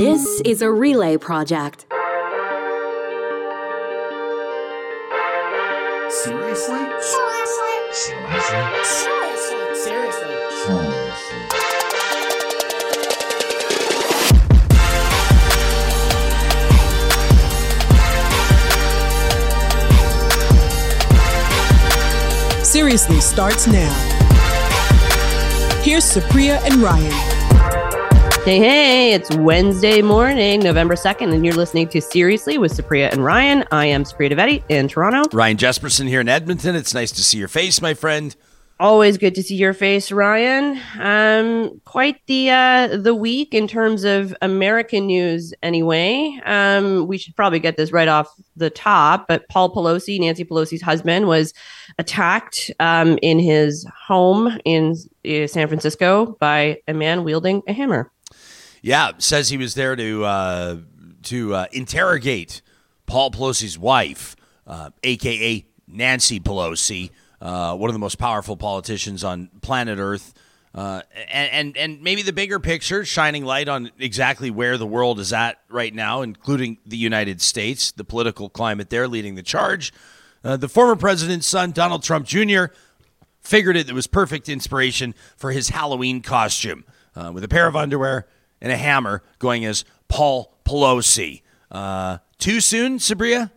This is a relay project. Seriously? Seriously? Seriously? Seriously? Seriously starts now. Here's Supriya and Ryan. Hey, hey, it's Wednesday morning, November 2nd, and you're listening to Seriously with Supriya and Ryan. I am Supriya Dwivedi in Toronto. Ryan Jesperson here in Edmonton. It's nice to see your face, my friend. Always good to see your face, Ryan. Um, quite the uh, the week in terms of American news, anyway. Um, we should probably get this right off the top. But Paul Pelosi, Nancy Pelosi's husband, was attacked um, in his home in uh, San Francisco by a man wielding a hammer. Yeah, says he was there to uh, to uh, interrogate Paul Pelosi's wife, uh, aka Nancy Pelosi, uh, one of the most powerful politicians on planet Earth. Uh, and, and and maybe the bigger picture, shining light on exactly where the world is at right now, including the United States, the political climate there, leading the charge. Uh, the former president's son, Donald Trump Jr., figured it, was perfect inspiration for his Halloween costume with a pair of underwear and a hammer going as Paul Pelosi. Uh, too soon, Supriya?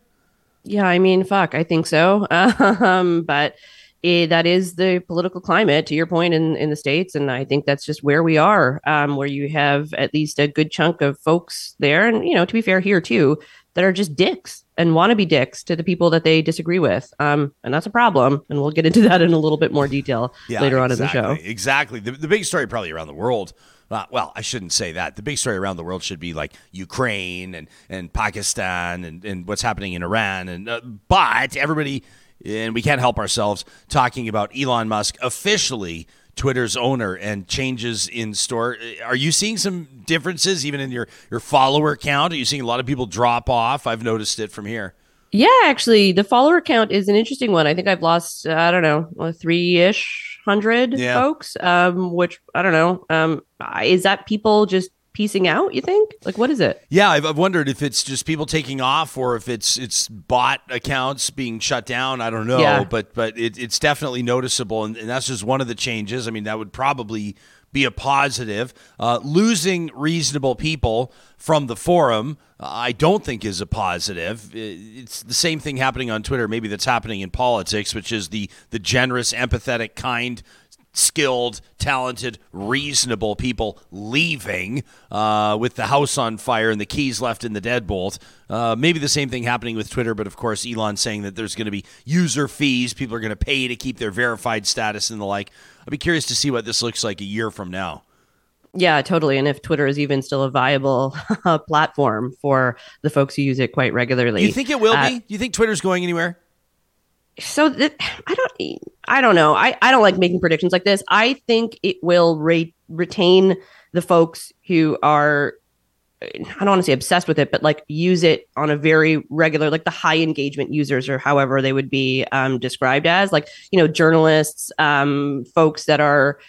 Yeah, I mean, fuck, I think so. Um, but it, that is the political climate, to your point, in, in the States. And I think that's just where we are, um, where you have at least a good chunk of folks there. And, you know, to be fair here, too, that are just dicks and want to be dicks to the people that they disagree with. Um, and that's a problem. And we'll get into that in a little bit more detail Yeah, later on exactly, in the show. Exactly. The, the big story probably around the world. Uh, well, I shouldn't say that. The big story around the world should be like Ukraine and, and Pakistan and, and what's happening in Iran. And uh, but everybody, and we can't help ourselves talking about Elon Musk officially Twitter's owner and changes in store. Are you seeing some differences even in your your follower count? Are you seeing a lot of people drop off? I've noticed it from here. Yeah, actually, the follower count is an interesting one. I think I've lost, uh, I don't know, three ish hundred Yeah. folks, um, which I don't know. Um, is that people just piecing out, you think? Like, what is it? Yeah, I've, I've wondered if it's just people taking off or if it's it's bot accounts being shut down. I don't know, Yeah. but but it, it's definitely noticeable, and, and that's just one of the changes. I mean, that would probably be a positive. Uh, losing reasonable people from the forum, uh, I don't think is a positive. It's the same thing happening on Twitter, maybe that's happening in politics, which is the the generous, empathetic, kind skilled, talented, reasonable people leaving uh, with the house on fire and the keys left in the deadbolt. Uh, maybe the same thing happening with Twitter, but of course, Elon saying that there's going to be user fees. People are going to pay to keep their verified status and the like. I'd be curious to see what this looks like a year from now. Yeah, totally. And if Twitter is even still a viable platform for the folks who use it quite regularly. Do you think it will Uh, be? Do you think Twitter's going anywhere? So that I don't I don't know. I, I don't like making predictions like this. I think it will re- retain the folks who are I don't want to say obsessed with it, but like use it on a very regular, like the high engagement users or however they would be um, described as, like you know, journalists, um, folks that are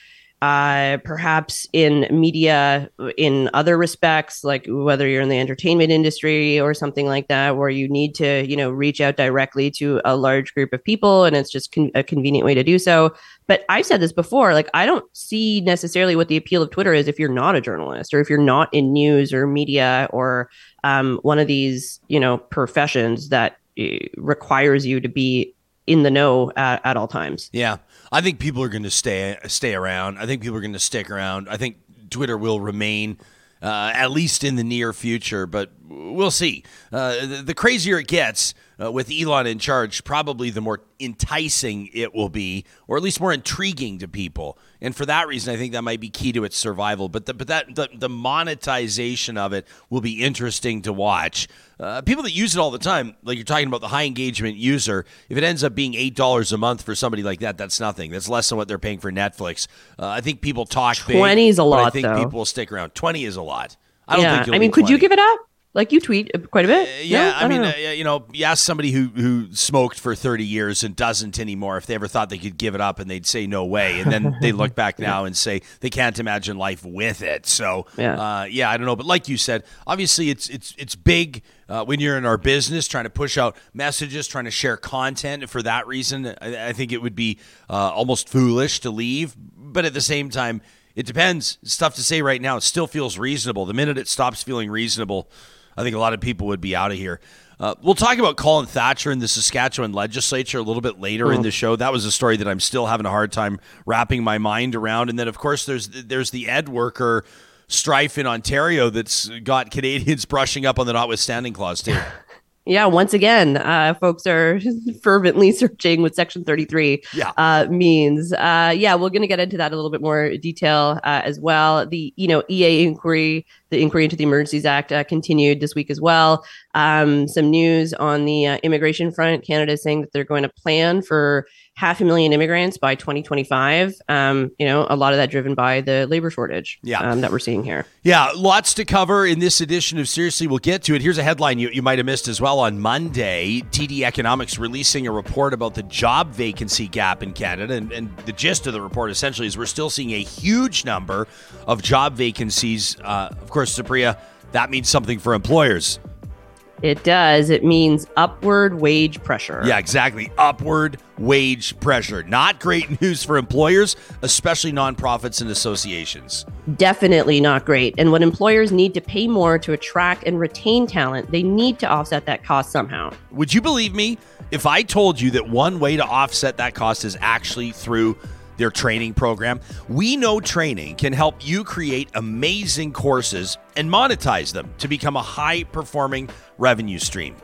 uh, perhaps in media in other respects, like whether you're in the entertainment industry or something like that, where you need to, you know, reach out directly to a large group of people, and it's just con- a convenient way to do so. But I've said this before, like I don't see necessarily what the appeal of Twitter is if you're not a journalist or if you're not in news or media or um, one of these, you know, professions that uh, requires you to be in the know at, at all times. Yeah, I think people are going to stay stay around. I think people are going to stick around. I think Twitter will remain. Uh, at least in the near future, but we'll see. Uh, the, the crazier it gets uh, with Elon in charge, probably the more enticing it will be, or at least more intriguing to people. And for that reason, I think that might be key to its survival. But the, but that the, the monetization of it will be interesting to watch. Uh, people that use it all the time, like you're talking about the high engagement user, if it ends up being eight dollars a month for somebody like that, that's nothing. That's less than what they're paying for Netflix. Uh, I think people talk 20 is a lot. I think though. people will stick around. Twenty is a lot. I don't yeah, think. I mean, could you give it up? Like you tweet quite a bit. Yeah, No? I, don't mean, know. uh, you know, you ask somebody who who smoked for 30 years and doesn't anymore if they ever thought they could give it up, and they'd say no way, and then they look back now and say they can't imagine life with it. So, Yeah. uh, yeah, I don't know, but like you said, obviously it's it's it's big uh, when you're in our business, trying to push out messages, trying to share content. For that reason, I, I think it would be uh, almost foolish to leave, but at the same time. It depends. It's tough to say right now. It still feels reasonable. The minute it stops feeling reasonable, I think a lot of people would be out of here. Uh, we'll talk about Colin Thatcher in the Saskatchewan legislature a little bit later in the show. That was a story that I'm still having a hard time wrapping my mind around. And then, of course, there's there's the ed worker strife in Ontario that's got Canadians brushing up on the notwithstanding clause too. Yeah, once again, uh, folks are fervently searching what Section 33 Yeah. uh, means. Uh, yeah, we're going to get into that a little bit more detail uh, as well. The you know EA inquiry, the inquiry into the Emergencies Act, uh, continued this week as well. Um, some news on the uh, immigration front. Canada is saying that they're going to plan for half a million immigrants by 2025. Um, you know, a lot of that driven by the labor shortage Yeah. um, that we're seeing here. Yeah, lots to cover in this edition of Seriously. We'll get to it. Here's a headline you, you might have missed as well on Monday. TD Economics releasing a report about the job vacancy gap in Canada. And, and the gist of the report essentially is we're still seeing a huge number of job vacancies. Uh, of course, Supriya, that means something for employers. It does. It means upward wage pressure. Yeah, exactly. Upward wage pressure. Not great news for employers, especially nonprofits and associations. definitely not great. And when employers need to pay more to attract and retain talent, they need to offset that cost somehow. Would you believe me if I told you that one way to offset that cost is actually through their training program? We know training can help you create amazing courses and monetize them to become a high performing revenue stream.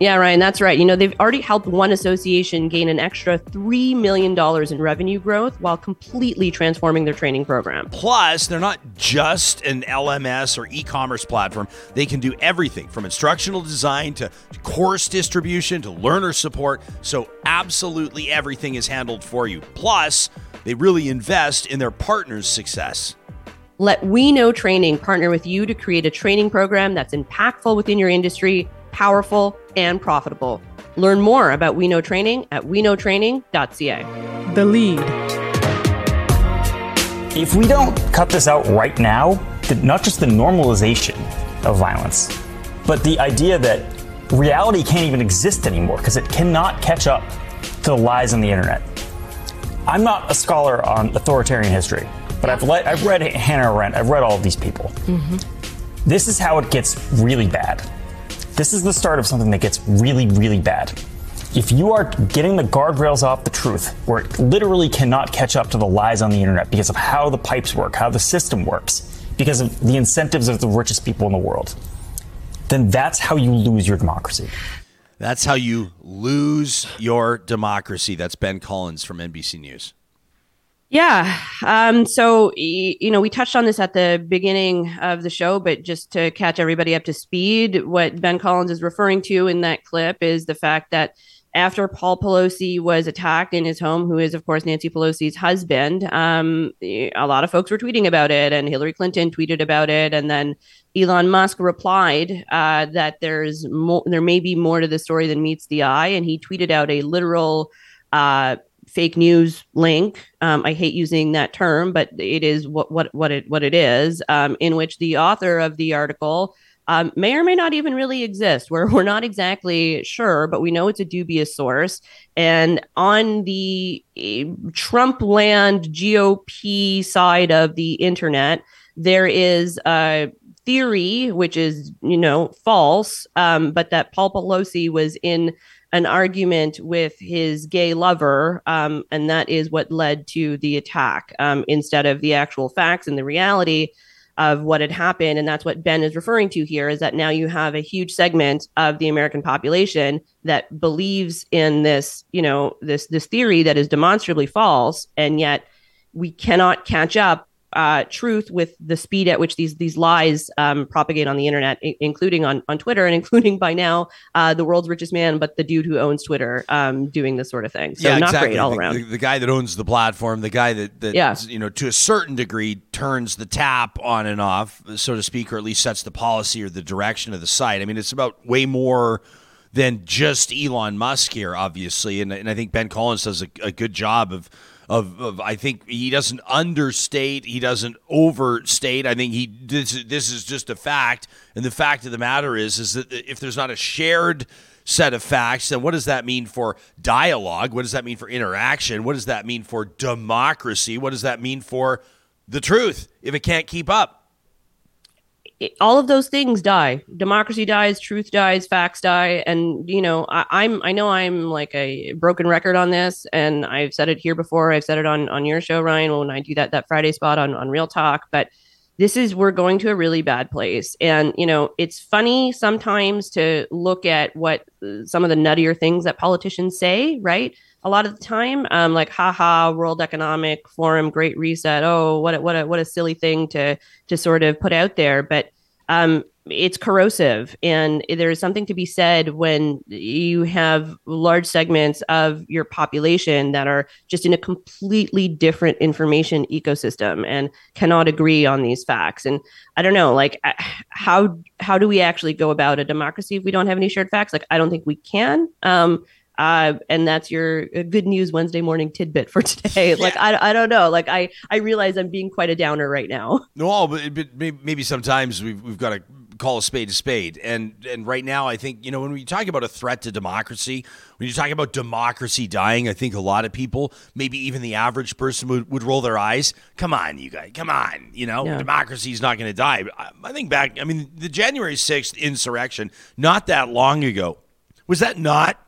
Yeah, Ryan, that's right. You know, they've already helped one association gain an extra $3 million in revenue growth while completely transforming their training program. Plus, they're not just an LMS or e commerce platform. They can do everything from instructional design to course distribution to learner support. So, absolutely everything is handled for you. Plus, they really invest in their partners' success. Let We Know Training partner with you to create a training program that's impactful within your industry, powerful, and profitable. Learn more about We Know Training at weknowtraining.ca. The lead. If we don't cut this out right now, not just the normalization of violence, but the idea that reality can't even exist anymore because it cannot catch up to the lies on the internet. I'm not a scholar on authoritarian history, but I've, le- I've read Hannah Arendt, I've read all of these people. Mm-hmm. This is how it gets really bad. This is the start of something that gets really, really bad. If you are getting the guardrails off the truth, where it literally cannot catch up to the lies on the internet because of how the pipes work, how the system works, because of the incentives of the richest people in the world, then that's how you lose your democracy. That's how you lose your democracy. That's Ben Collins from NBC News. Yeah. Um, so, you know, we touched on this at the beginning of the show, but just to catch everybody up to speed, what Ben Collins is referring to in that clip is the fact that after Paul Pelosi was attacked in his home, who is, of course, Nancy Pelosi's husband, um, a lot of folks were tweeting about it, and Hillary Clinton tweeted about it, and then Elon Musk replied uh, that there's more, there may be more to the story than meets the eye, and he tweeted out a literal uh, fake news link. Um, I hate using that term, but it is what what what it what it is. Um, in which the author of the article um, may or may not even really exist. We're we're not exactly sure, but we know it's a dubious source. And on the eh, Trump land GOP side of the internet, there is a theory which is you know false, um, but that Paul Pelosi was in an argument with his gay lover, um, and that is what led to the attack um, instead of the actual facts and the reality of what had happened. And that's what Ben is referring to here is that now you have a huge segment of the American population that believes in this, you know, this this theory that is demonstrably false, and yet we cannot catch up uh, truth with the speed at which these these lies um, propagate on the internet, I- including on on Twitter and including by now uh, the world's richest man, but the dude who owns Twitter um, doing this sort of thing. So not great all the, around. The, the guy that owns the platform, the guy that, that Yeah. you know, to a certain degree turns the tap on and off, so to speak, or at least sets the policy or the direction of the site. I mean, it's about way more than just Elon Musk here, obviously. And, and I think Ben Collins does a, a good job of, of, of, I think he doesn't understate, he doesn't overstate. I think he this, this is just a fact. And the fact of the matter is, is that if there's not a shared set of facts, then what does that mean for dialogue? What does that mean for interaction? What does that mean for democracy? What does that mean for the truth if it can't keep up? It- all of those things die. Democracy dies, truth dies, facts die, and you know I, I'm I know I'm like a broken record on this, and I've said it here before. I've said it on on your show, Ryan, when I do that that Friday spot on on Real Talk, but. This is we're going to a really bad place, and you know it's funny sometimes to look at what uh, some of the nuttier things that politicians say, right? A lot of the time, um, like haha, World Economic Forum, Great Reset. Oh, what a, what a what a silly thing to to sort of put out there, but um, it's corrosive and there's something to be said when you have large segments of your population that are just in a completely different information ecosystem and cannot agree on these facts and i don't know like how how do we actually go about a democracy if we don't have any shared facts like i don't think we can um uh, and that's your uh, good news Wednesday morning tidbit for today. Like I, I don't know. Like I, I realize I'm being quite a downer right now. No, but, but maybe sometimes we've, we've got to call a spade a spade. And and right now, I think you know when we talk about a threat to democracy, when you talk about democracy dying, I think a lot of people, maybe even the average person, would, would roll their eyes. Come on, you guys, come on. You know, Yeah. democracy is not going to die. I, I think back. I mean, the January sixth insurrection, not that long ago, was that not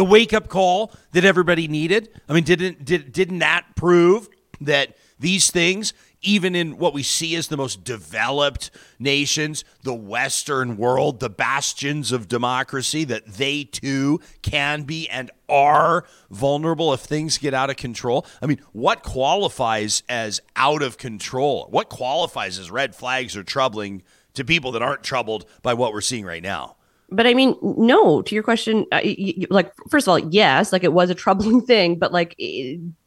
the wake up call that everybody needed? I mean, didn't did, didn't that prove that these things, even in what we see as the most developed nations, the Western world, the bastions of democracy, that they too can be and are vulnerable if things get out of control? I mean, what qualifies as out of control? What qualifies as red flags or troubling to people that aren't troubled by what we're seeing right now? But I mean, no. To your question, uh, like first of all, yes, like it was a troubling thing, but like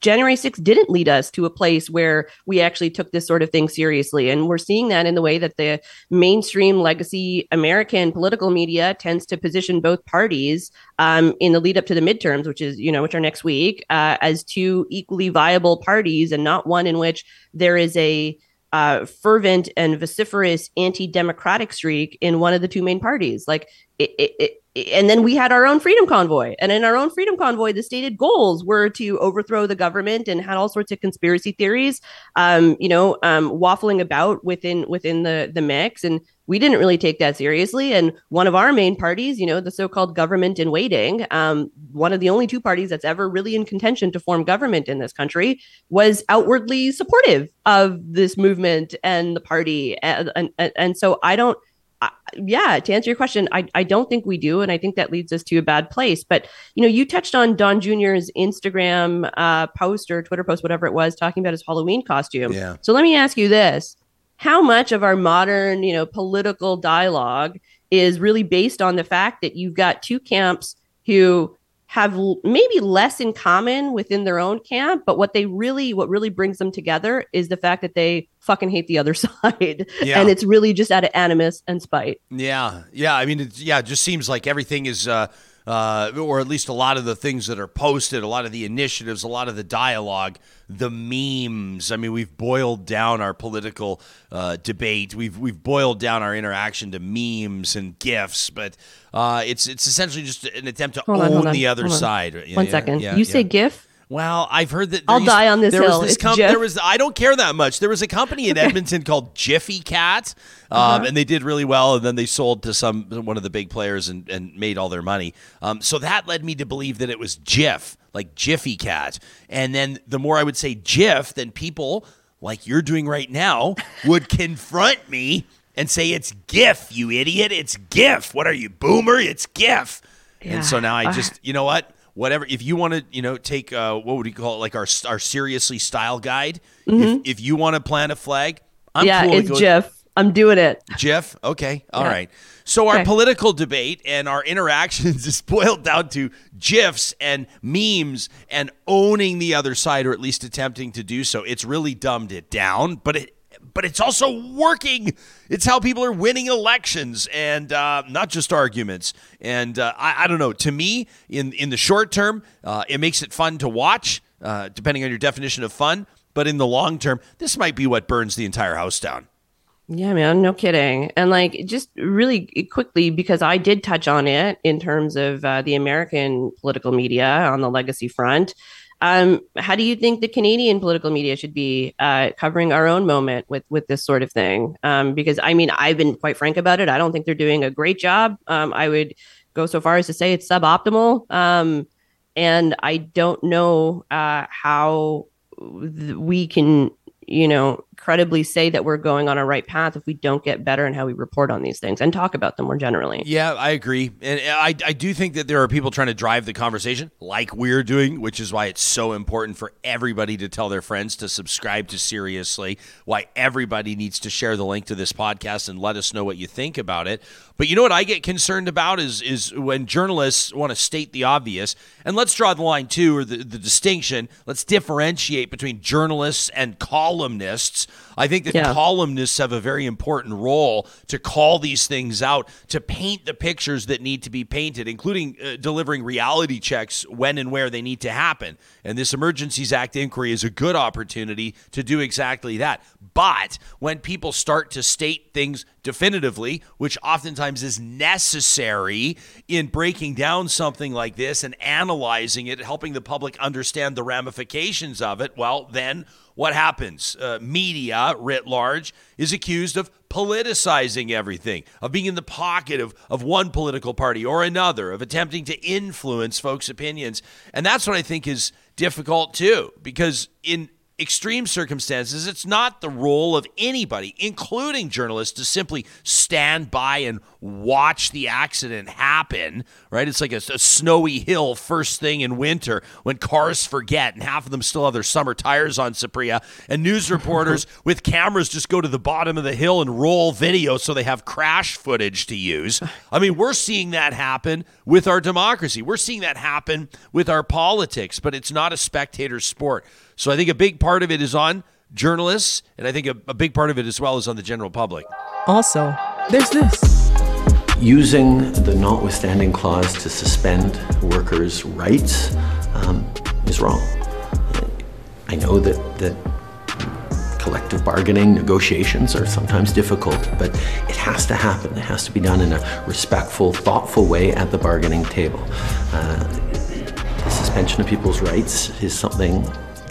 January 6th didn't lead us to a place where we actually took this sort of thing seriously, and we're seeing that in the way that the mainstream legacy American political media tends to position both parties um, in the lead up to the midterms, which is you know which are next week, uh, as two equally viable parties, and not one in which there is a uh, fervent and vociferous anti-democratic streak in one of the two main parties. Like it, it, it, and then we had our own freedom convoy, and in our own freedom convoy, the stated goals were to overthrow the government and had all sorts of conspiracy theories, um, you know, um, waffling about within within the the mix, and we didn't really take that seriously. And one of our main parties, you know, the so-called government in waiting, um, one of the only two parties that's ever really in contention to form government in this country, was outwardly supportive of this movement and the party, and and, and so I don't. Yeah, to answer your question, I, I don't think we do, and I think that leads us to a bad place. But you know, you touched on Don Jr.'s Instagram uh, post or Twitter post, whatever it was, talking about his Halloween costume. Yeah. So let me ask you this: How much of our modern, you know, political dialogue is really based on the fact that you've got two camps who have l- maybe less in common within their own camp, but what they really, what really brings them together is the fact that they fucking hate the other side, Yeah. and it's really just out of animus and spite. Yeah, yeah. I mean, it's, yeah, it just seems like everything is, uh, uh, or at least a lot of the things that are posted, a lot of the initiatives, a lot of the dialogue, the memes. I mean, we've boiled down our political uh, debate. We've we've boiled down our interaction to memes and gifs, but uh, it's it's essentially just an attempt to Hold own on, on, the other on. side. Yeah, One yeah, second. yeah, you say GIF? Well, I've heard that. I'll used- die on this there hill. Was this com- there was. I don't care that much. There was a company in Edmonton called Jiffy Cat, um, Uh-huh. and they did really well. And then they sold to some one of the big players and, and made all their money. Um, so that led me to believe that it was Jiff, like Jiffy Cat. And then the more I would say Jiff, then people like you're doing right now would confront me and say it's GIF, you idiot. It's GIF. What are you, boomer? It's GIF. Yeah. And so now I Uh, just, you know what? Whatever. If you want to, you know, take uh, what would you call it, like our our seriously style guide. If, if you want to plant a flag, I'm Mm-hmm. yeah, cool it's go- Jeff. I'm doing it. Jeff, okay, all Yeah. right. So our Okay. political debate and our interactions is boiled down to gifs and memes and owning the other side, or at least attempting to do so. It's really dumbed it down, but it but it's also working. It's how people are winning elections and uh, not just arguments. And uh, I, I don't know. To me, in in the short term, uh, it makes it fun to watch, uh, depending on your definition of fun. But in the long term, this might be what burns the entire house down. Yeah, man, no kidding. And like, just really quickly, because I did touch on it in terms of uh, the American political media on the legacy front. Um, how do you think the Canadian political media should be uh, covering our own moment with with this sort of thing? Um, because I mean, I've been quite frank about it. I don't think they're doing a great job. Um, I would go so far as to say it's suboptimal. Um, and I don't know uh, how th- we can, you know, credibly say that we're going on a right path if we don't get better in how we report on these things and talk about them more generally. Yeah, I agree. And I, I do think that there are people trying to drive the conversation like we're doing, which is why it's so important for everybody to tell their friends to subscribe to Seriously, why everybody needs to share the link to this podcast and let us know what you think about it. But you know what I get concerned about is is when journalists want to state the obvious. And let's draw the line too, or the, the distinction. Let's differentiate between journalists and columnists. I think that Yeah. columnists have a very important role to call these things out, to paint the pictures that need to be painted, including uh, delivering reality checks when and where they need to happen. And this Emergencies Act inquiry is a good opportunity to do exactly that. But when people start to state things definitively, which oftentimes is necessary in breaking down something like this and analyzing it, helping the public understand the ramifications of it, well, then what happens? Uh, media writ large is accused of politicizing everything, of being in the pocket of, of one political party or another, of attempting to influence folks' opinions. And that's what I think is difficult too, because in extreme circumstances, it's not the role of anybody, including journalists, to simply stand by and watch the accident happen, right? It's like a, a snowy hill first thing in winter when cars forget and half of them still have their summer tires on Supriya, and news reporters with cameras just go to the bottom of the hill and roll video so they have crash footage to use. I mean, we're seeing that happen with our democracy. We're seeing that happen with our politics, but it's not a spectator sport. So I think a big part of it is on journalists, and I think a, a big part of it as well is on the general public. Also, there's this. using the notwithstanding clause to suspend workers' rights um, is wrong. I know that, that collective bargaining negotiations are sometimes difficult, but it has to happen. It has to be done in a respectful, thoughtful way at the bargaining table. Uh, the suspension of people's rights is something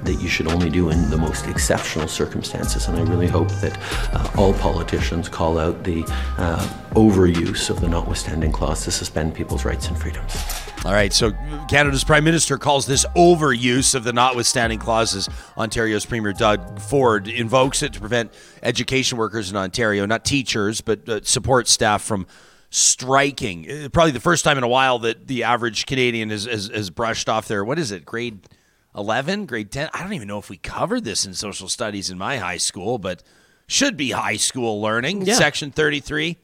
that you should only do in the most exceptional circumstances. And I really hope that uh, all politicians call out the uh, overuse of the notwithstanding clause to suspend people's rights and freedoms. All right, so Canada's Prime Minister calls this overuse of the notwithstanding clauses. Ontario's Premier Doug Ford invokes it to prevent education workers in Ontario, not teachers, but uh, support staff from striking. Uh, Probably the first time in a while that the average Canadian has, has, has brushed off their, what is it, grade 11, grade 10? I don't even know if we covered this in social studies in my high school, but should be high school learning. Yeah. Section 33.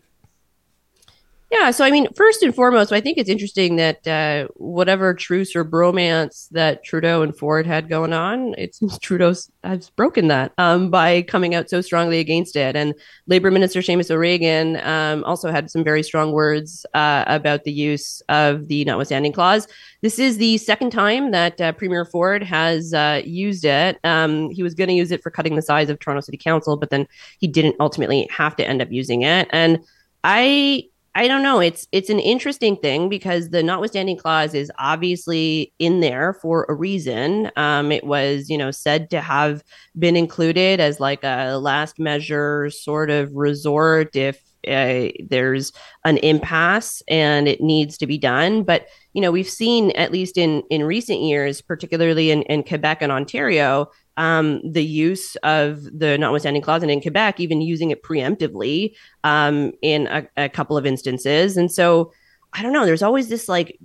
Yeah, so I mean, first and foremost, I think it's interesting that uh, whatever truce or bromance that Trudeau and Ford had going on, it seems Trudeau has broken that um, by coming out so strongly against it. And Labor Minister Seamus O'Regan um, also had some very strong words uh, about the use of the notwithstanding clause. This is the second time that uh, Premier Ford has uh, used it. Um, he was going to use it for cutting the size of Toronto City Council, but then he didn't ultimately have to end up using it. And I I don't know. It's it's an interesting thing because the notwithstanding clause is obviously in there for a reason. Um, it was, you know, said to have been included as like a last measure sort of resort if uh, there's an impasse and it needs to be done. But you know, we've seen at least in in recent years, particularly in, in Quebec and Ontario, um, the use of the notwithstanding clause, and in Quebec, even using it preemptively um, in a, a couple of instances. And so, I don't know. There's always this like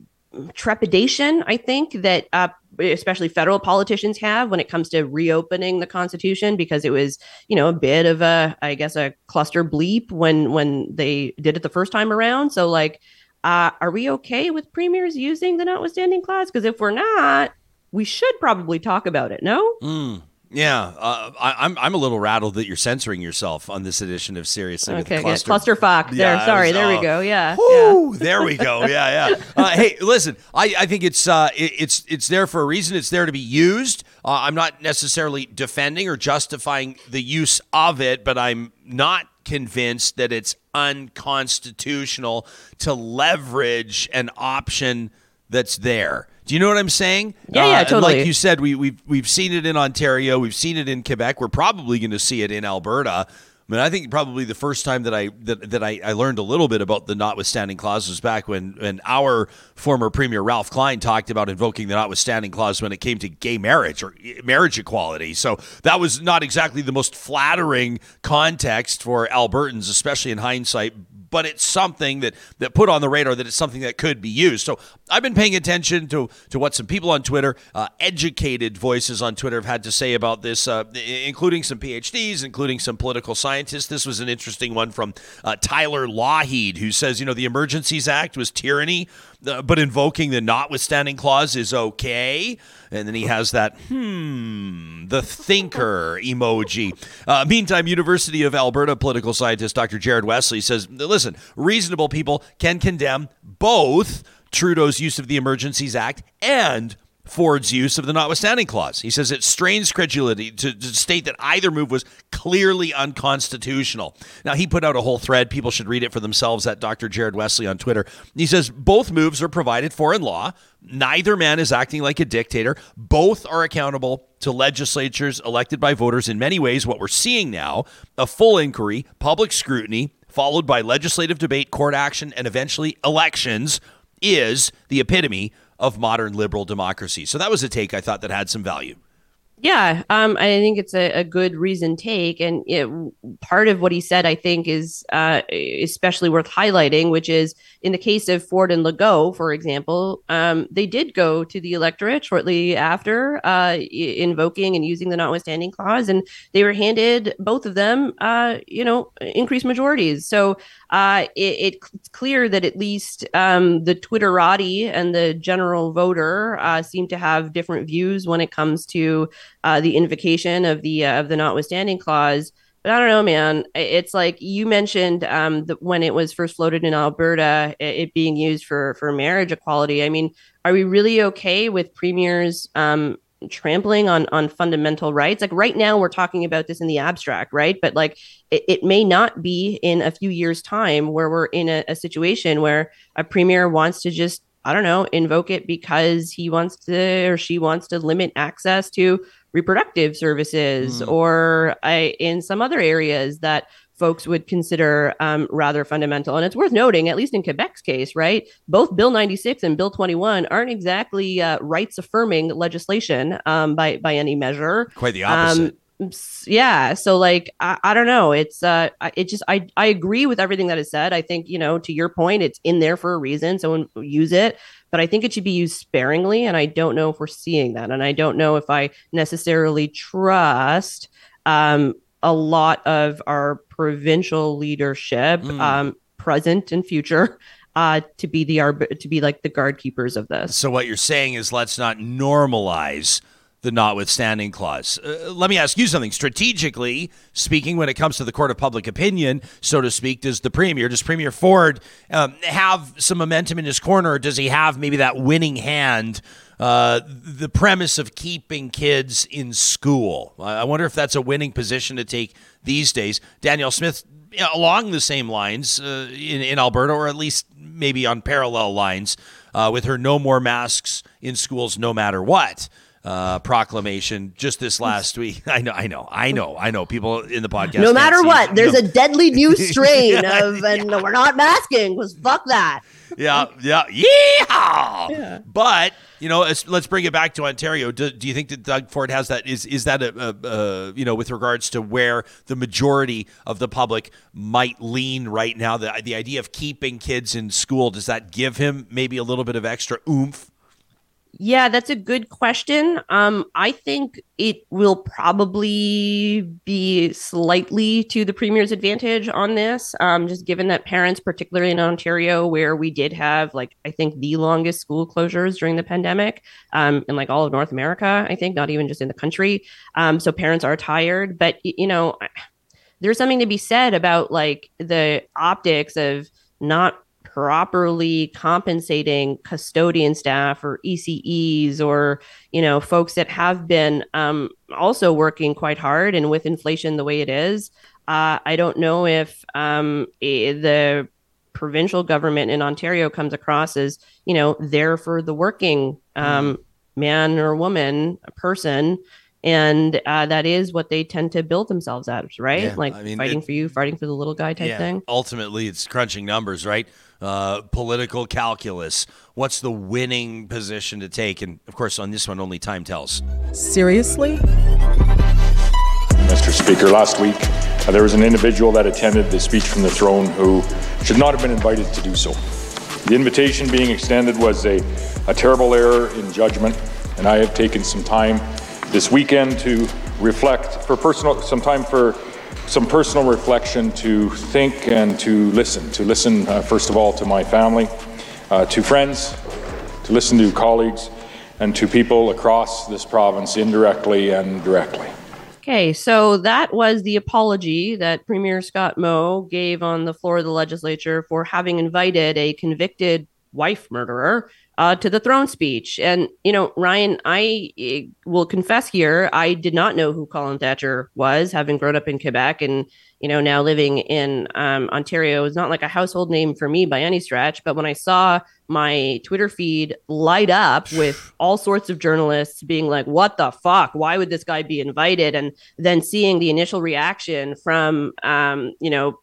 trepidation, I think, that uh, especially federal politicians have when it comes to reopening the Constitution, because it was, you know, a bit of a, I guess, a cluster bleep when when they did it the first time around. So, like, uh, are we okay with premiers using the notwithstanding clause? Because if we're not, we should probably talk about it. No. Mm. Yeah, uh, I, am I'm, I'm a little rattled that you're censoring yourself on this edition of Seriously okay, Cluster. Clusterfuck. There, sorry. was- there we oh. go. Yeah. Woo, yeah. there we go. Yeah, yeah. Uh, hey, listen, I, I think it's uh, it- it's it's there for a reason. It's there to be used. Uh, I'm not necessarily defending or justifying the use of it, but I'm not convinced that it's unconstitutional to leverage an option that's there. Do you know what I'm saying? Yeah, yeah, uh, totally. Like you said, we, we've we've seen it in Ontario, we've seen it in Quebec. We're probably going to see it in Alberta. I mean, I think probably the first time that I that, that I, I learned a little bit about the notwithstanding clause was back when when our former premier Ralph Klein talked about invoking the notwithstanding clause when it came to gay marriage or eh, marriage equality. So that was not exactly the most flattering context for Albertans, especially in hindsight. But it's something that that put on the radar that it's something that could be used. So I've been paying attention to to what some people on Twitter, uh, educated voices on Twitter, have had to say about this, uh, including some PhDs, including some political scientists. This was an interesting one from uh, Tyler Lougheed, who says, you know, the Emergencies Act was tyranny, uh, but invoking the notwithstanding clause is okay. And then he has that, hmm, the thinker emoji. Uh, meantime, University of Alberta political scientist Dr. Jared Wesley says, listen, reasonable people can condemn both Trudeau's use of the Emergencies Act and Ford's use of the notwithstanding clause. He says it strains credulity to, to state that either move was clearly unconstitutional. Now, he put out a whole thread. People should read it for themselves at Dr. Jared Wesley on Twitter. He says both moves are provided for in law. Neither man is acting like a dictator. Both are accountable to legislatures elected by voters. In many ways, what we're seeing now a full inquiry, public scrutiny, followed by legislative debate, court action, and eventually elections is the epitome of modern liberal democracy. So that was a take I thought that had some value. Yeah, um, I think it's a, a good reason take, and it, part of what he said, I think, is uh, especially worth highlighting, which is in the case of Ford and Legault, for example, um, they did go to the electorate shortly after uh, invoking and using the notwithstanding clause, and they were handed both of them, uh, you know, increased majorities. So uh, it, it's clear that at least um, the Twitterati and the general voter uh, seem to have different views when it comes to uh, the invocation of the uh, of the notwithstanding clause. But I don't know, man. It's like you mentioned um, that when it was first floated in Alberta, i- it being used for for marriage equality. I mean, are we really okay with premiers um, trampling on on fundamental rights? Like right now, we're talking about this in the abstract, right? But like it, it may not be in a few years' time where we're in a, a situation where a premier wants to just I don't know invoke it because he wants to or she wants to limit access to reproductive services or I, in some other areas that folks would consider um, rather fundamental. And it's worth noting, at least in Quebec's case, right? Both Bill 96 and Bill 21 aren't exactly uh, rights affirming legislation um, by, by any measure. Quite the opposite. Um, yeah. So like, I, I don't know. It's, uh, it just, I, I agree with everything that is said. I think, you know, to your point, it's in there for a reason. Someone use it, but I think it should be used sparingly. And I don't know if we're seeing that. And I don't know if I necessarily trust, um, a lot of our provincial leadership, Mm. um, present and future, uh, to be the arb- to be like the guard keepers of this. So what you're saying is let's not normalize the notwithstanding clause. Uh, let me ask you something. Strategically speaking, when it comes to the court of public opinion, so to speak, does the premier, does Premier Ford um, have some momentum in his corner, or does he have maybe that winning hand? Uh, the premise of keeping kids in school. I wonder if that's a winning position to take these days. Danielle Smith, along the same lines uh, in, in Alberta, or at least maybe on parallel lines, uh, with her no more masks in schools no matter what. Uh, proclamation just this last week. I know, I know, I know, I know. People in the podcast. no matter see- what, there's no. a deadly new strain of, and we're not masking because fuck that. yeah, yeah, yeah. But you know, let's, let's bring it back to Ontario. Do, do you think that Doug Ford has that? Is is that a, a, a you know with regards to where the majority of the public might lean right now? The the idea of keeping kids in school does that give him maybe a little bit of extra oomph? Yeah, that's a good question. Um, I think it will probably be slightly to the premier's advantage on this, um, just given that parents, particularly in Ontario, where we did have like I think the longest school closures during the pandemic, um, in like all of North America, I think, not even just in the country. Um, so parents are tired, but you know, there's something to be said about like the optics of not properly compensating custodian staff or ECEs or you know folks that have been um, also working quite hard and with inflation the way it is. Uh, I don't know if um, the provincial government in Ontario comes across as you know there for the working um, man or woman person and uh, that is what they tend to build themselves as right? Yeah, like I mean, fighting it- for you fighting for the little guy type thing. Ultimately, it's crunching numbers, right? Uh, political calculus. What's the winning position to take? And of course, on this one, only time tells. Seriously? Mr. Speaker, last week uh, there was an individual that attended the speech from the throne who should not have been invited to do so. The invitation being extended was a, a terrible error in judgment, and I have taken some time this weekend to reflect for personal, some time for some personal reflection to think and to listen. To listen, uh, first of all, to my family, uh, to friends, to listen to colleagues, and to people across this province indirectly and directly. Okay, so that was the apology that Premier Scott Moe gave on the floor of the legislature for having invited a convicted wife murderer uh, to the throne speech. And, you know, Ryan, I eh, will confess here, I did not know who Colin Thatcher was, having grown up in Quebec and, you know, now living in um, Ontario. It's not like a household name for me by any stretch. But when I saw my Twitter feed light up with all sorts of journalists being like, what the fuck? Why would this guy be invited? And then seeing the initial reaction from, um, you know,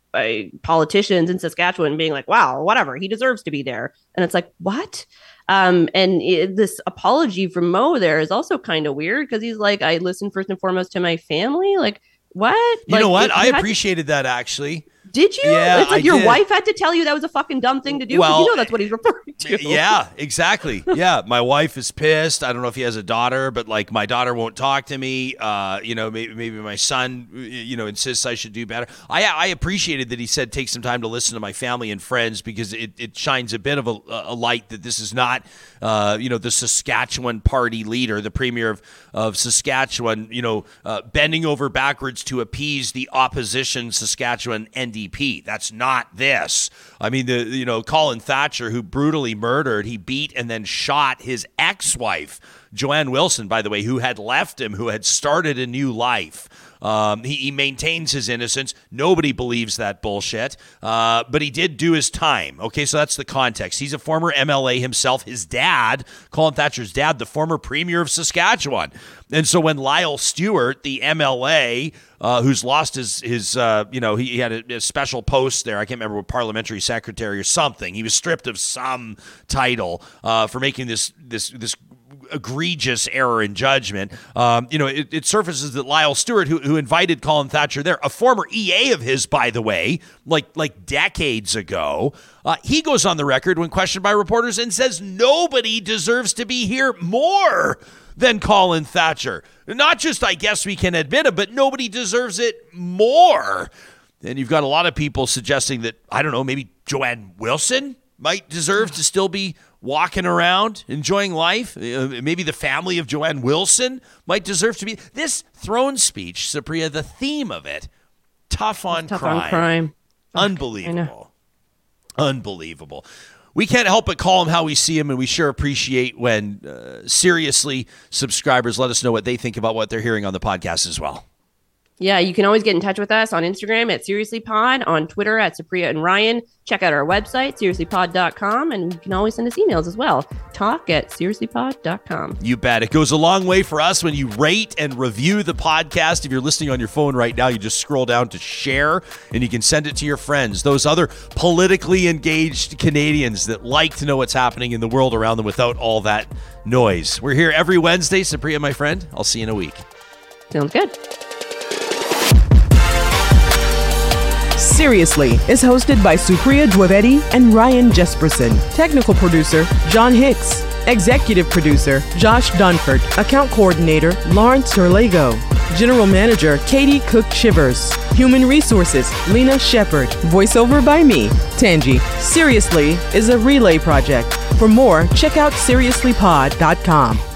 politicians in Saskatchewan being like, wow, whatever, he deserves to be there. And it's like, what? Um, and it, this apology from Moe there is also kind of weird because he's like, I listen first and foremost to my family. Like, what? You Like, know what? I appreciated that actually. Did you? Yeah, it's like I your did. wife had to tell you that was a fucking dumb thing to do. Well, you know that's what he's referring to. Yeah, exactly. Yeah, my wife is pissed. I don't know if he has a daughter, but like my daughter won't talk to me. Uh, you know, maybe maybe my son, you know, insists I should do better. I I appreciated that he said take some time to listen to my family and friends because it, it shines a bit of a, a light that this is not, uh, you know, the Saskatchewan party leader, the premier of of Saskatchewan, you know, uh, bending over backwards to appease the opposition Saskatchewan NDP. That's not this. I mean, the you know Colin Thatcher, who brutally murdered, he beat and then shot his ex-wife, Joanne Wilson, by the way, who had left him, who had started a new life. Um, he, he maintains his innocence. Nobody believes that bullshit. Uh, but he did do his time. Okay, so that's the context. He's a former MLA himself. His dad, Colin Thatcher's dad, the former premier of Saskatchewan. And so when Lyle Stewart, the MLA, uh, who's lost his his uh, you know he, he had a, a special post there. I can't remember what parliamentary secretary or something. He was stripped of some title uh, for making this this this egregious error in judgment. Um, you know, it, it surfaces that Lyle Stewart, who, who invited Colin Thatcher there, a former EA of his, by the way, like like decades ago, uh, he goes on the record when questioned by reporters and says nobody deserves to be here more than Colin Thatcher. Not just, I guess we can admit it, but nobody deserves it more. And you've got a lot of people suggesting that, I don't know, maybe Joanne Wilson might deserve to still be walking around enjoying life. Uh, maybe the family of Joanne Wilson might deserve to be. This throne speech, Supriya, the theme of it, tough on Tough crime. on crime. Unbelievable. Unbelievable. We can't help but call him how we see him, and we sure appreciate when uh, seriously subscribers let us know what they think about what they're hearing on the podcast as well. Yeah, you can always get in touch with us on Instagram at Seriously Pod, on Twitter at Supriya and Ryan. Check out our website, seriouslypod.com, and you can always send us emails as well. Talk at seriouslypod.com. You bet. It goes a long way for us when you rate and review the podcast. If you're listening on your phone right now, you just scroll down to share and you can send it to your friends, those other politically engaged Canadians that like to know what's happening in the world around them without all that noise. We're here every Wednesday. Supriya, my friend, I'll see you in a week. Sounds good. Seriously is hosted by Supriya Dwivedi and Ryan Jesperson. Technical producer, John Hicks. Executive producer, Josh Dunford. Account coordinator, Lawrence Terlego. General manager, Katie Cook Shivers. Human resources, Lena Shepard. Voiceover by me, Tangi. Seriously is a relay project. For more, check out seriouslypod.com.